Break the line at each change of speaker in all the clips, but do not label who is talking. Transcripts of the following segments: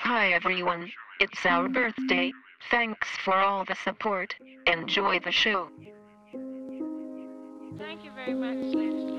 Hi everyone, it's our birthday. Thanks for all the support. Enjoy the show.
Thank you very much, ladies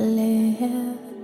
live.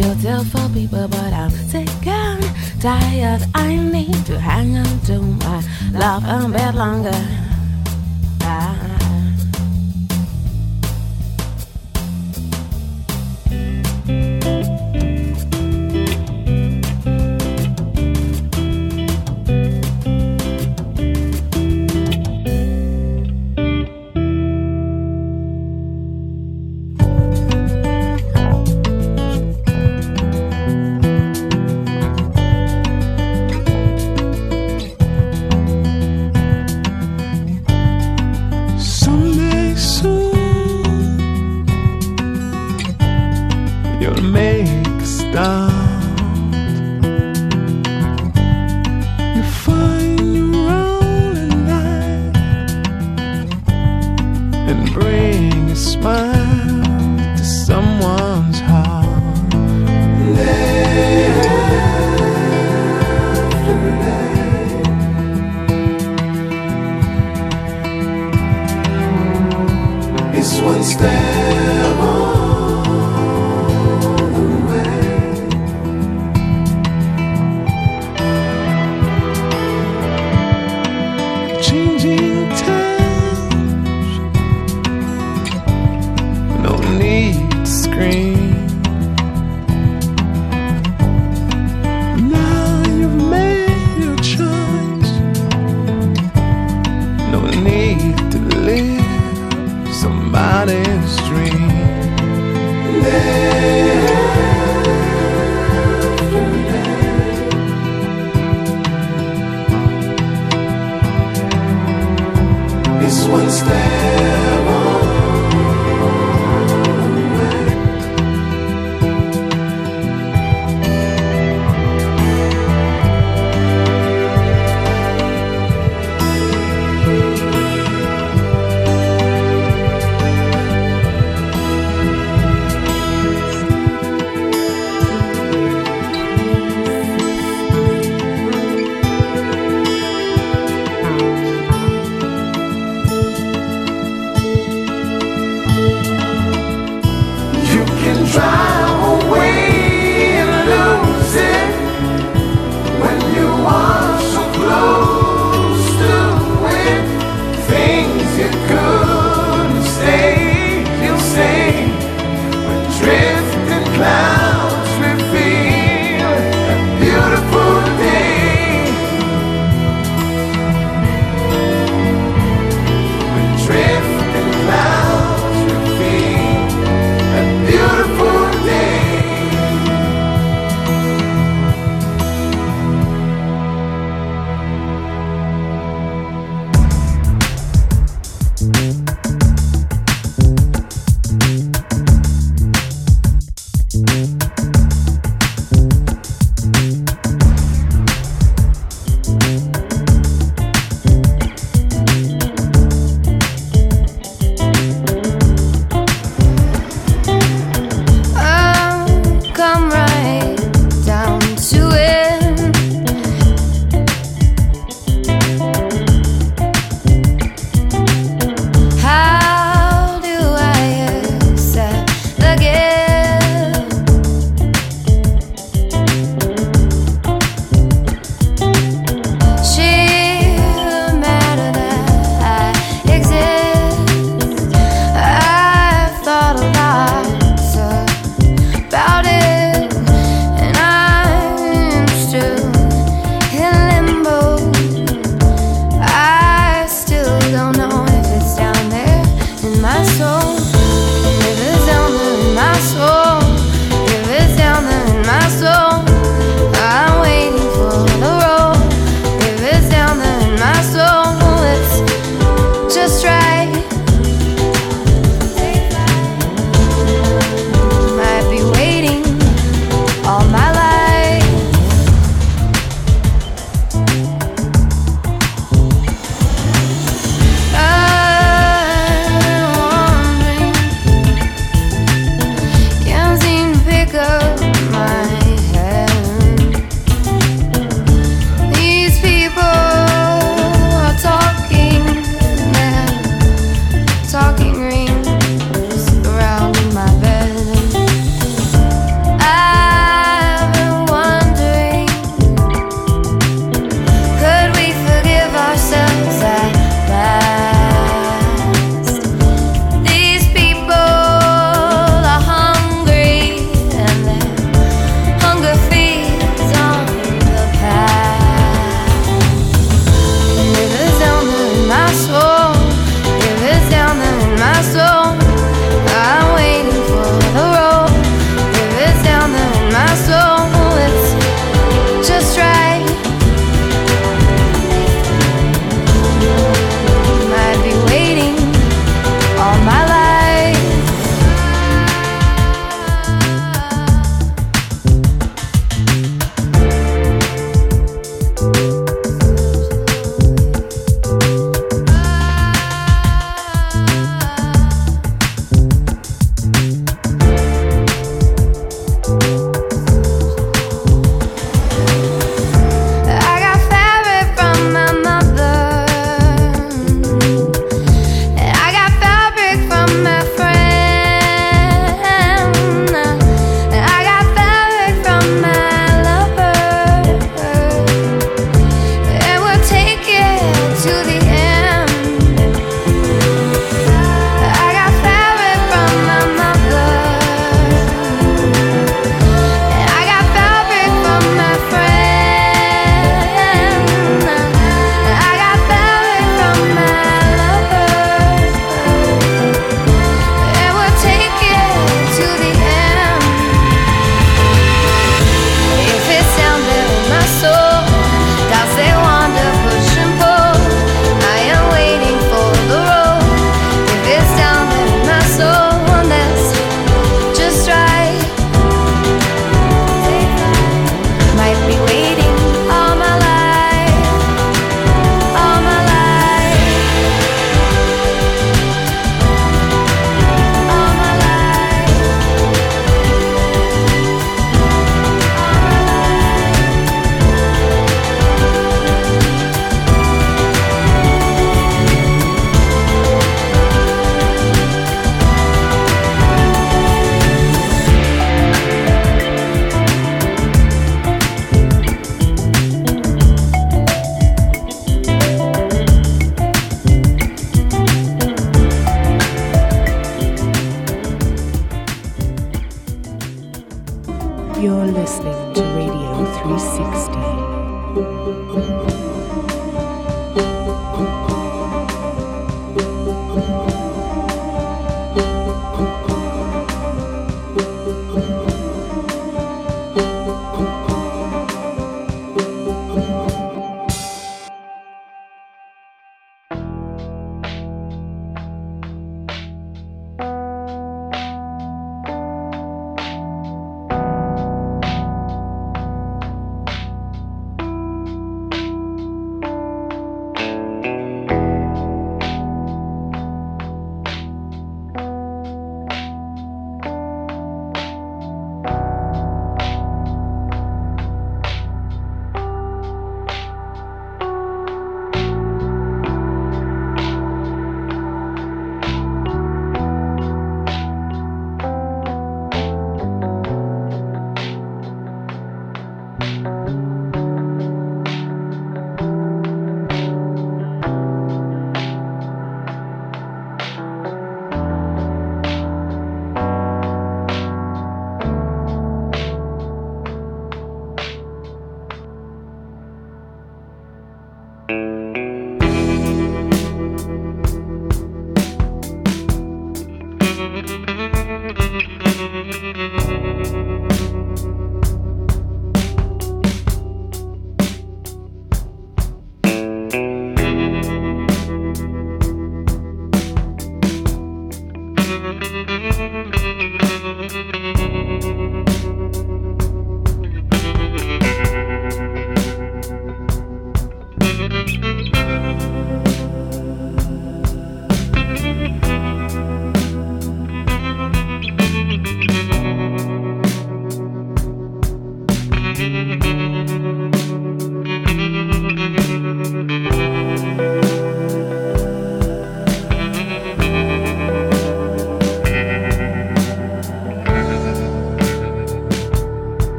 beautiful people, but I'm sick and tired. I need to hang on to my love a bit longer.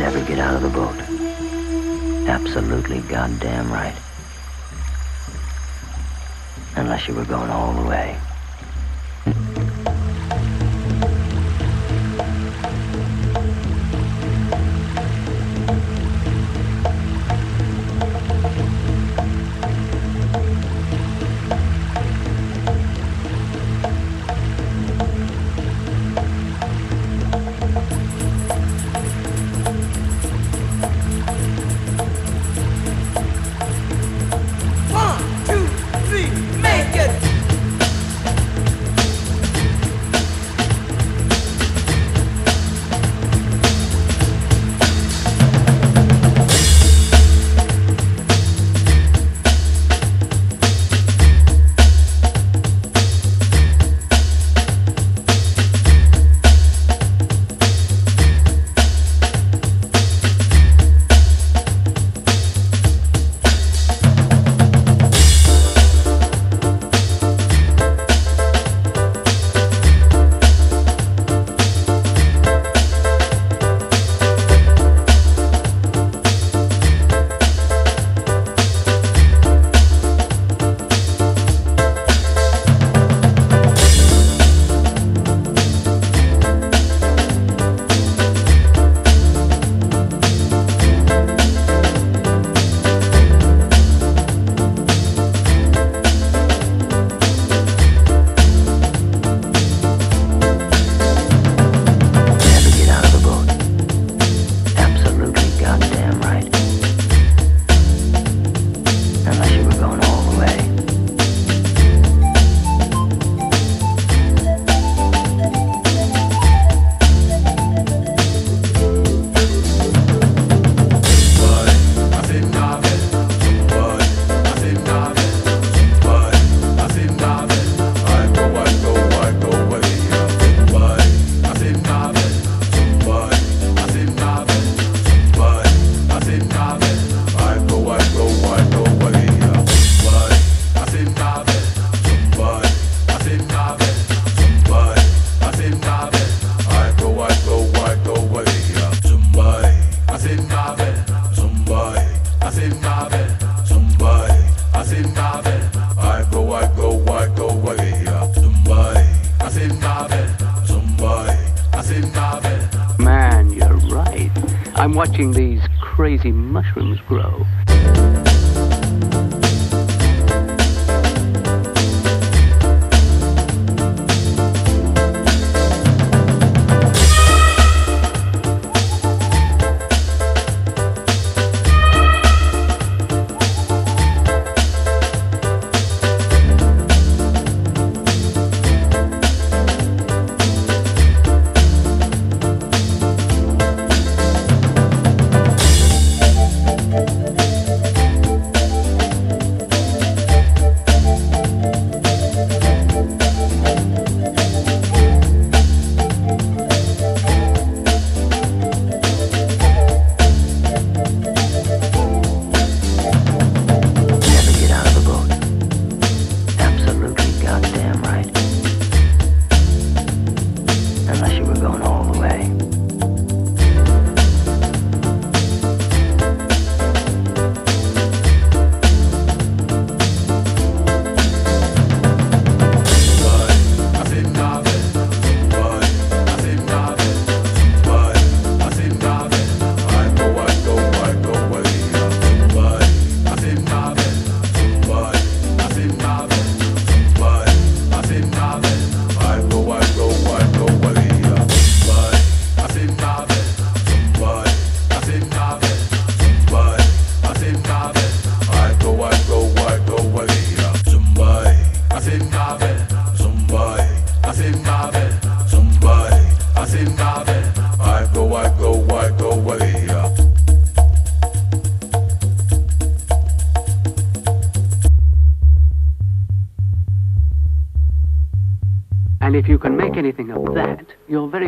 never get out of the boat. Absolutely goddamn right. Unless you were going all the way.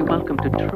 welcome to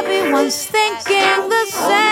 everyone's thinking the same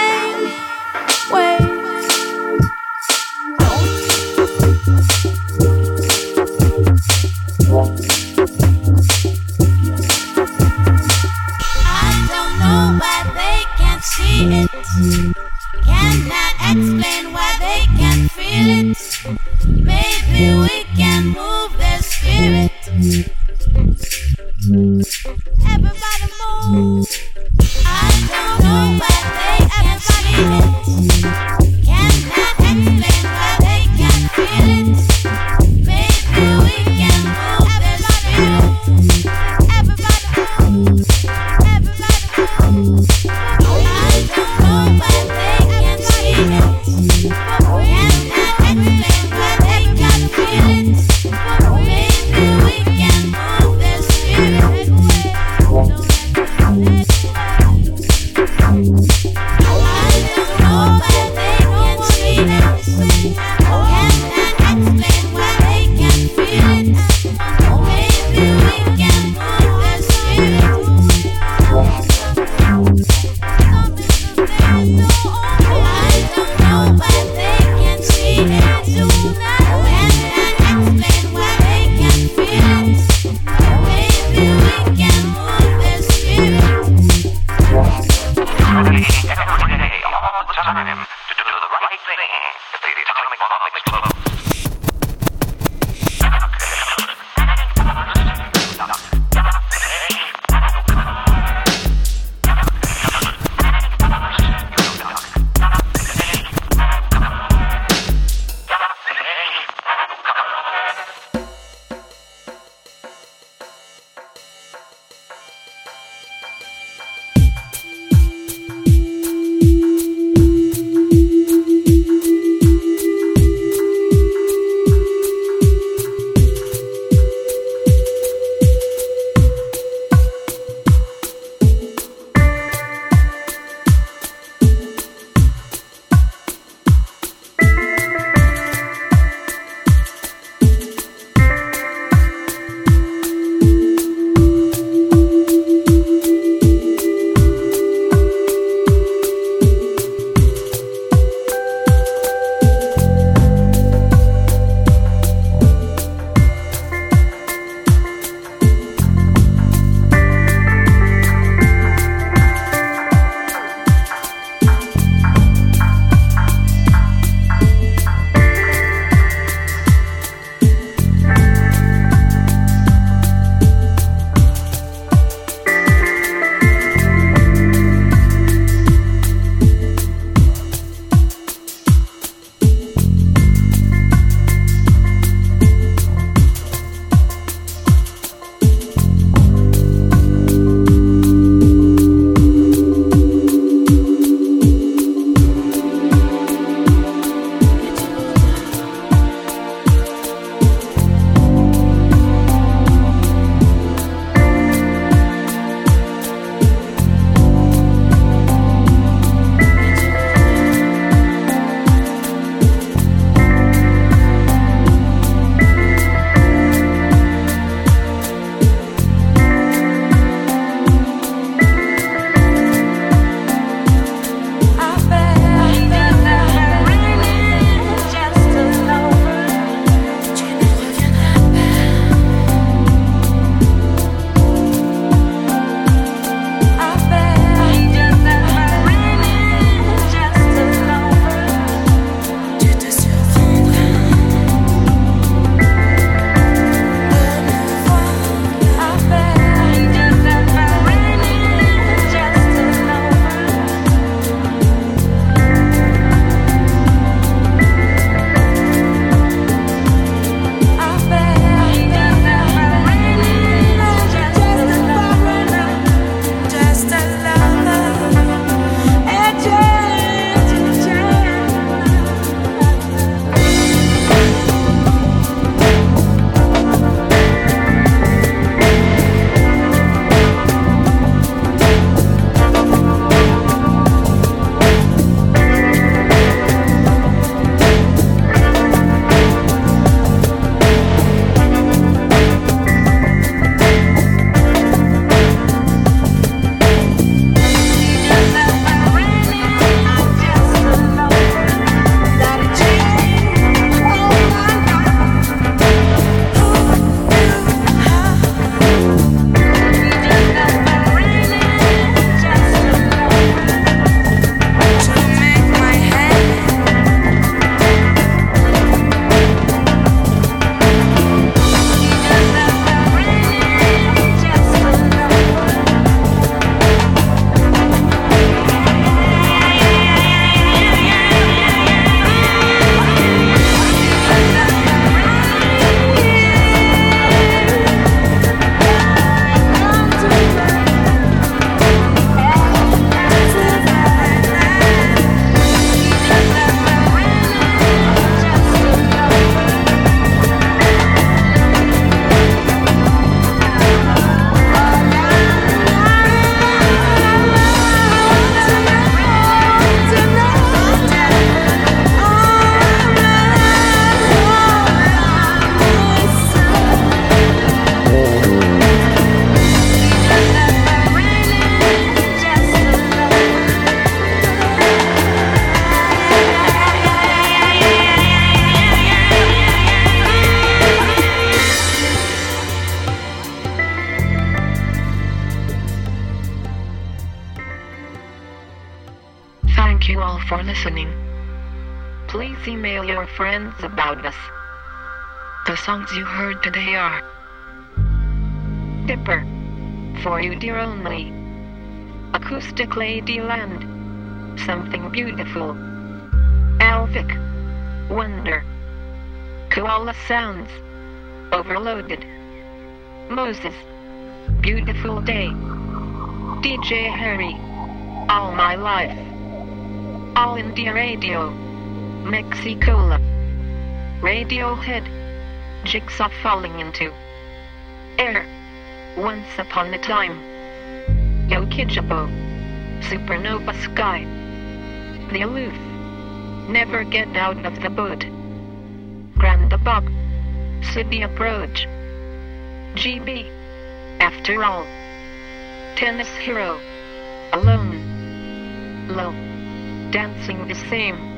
Please email your friends about us. The songs you heard today are Dipper, For You Dear Only, Acoustic Ladyland, Something Beautiful, Alvik, Wonder, Koala Sounds, Overloaded, Mozez, Beautiful Day, DJ Harry, All My Life, All India Radio, Mexicola, Radiohead, Jigsaw Falling Into Air, Once Upon a Time, Yukijobo, Supernova Sky, The Aloof, Never Get Out of the Boat, Grand Bog, City Approach, GB, After All, Tennis Hero, Alone, Low, Dancing the Same,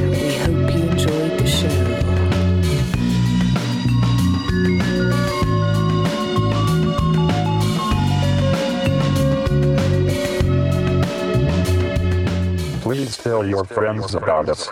Please tell your friends about us.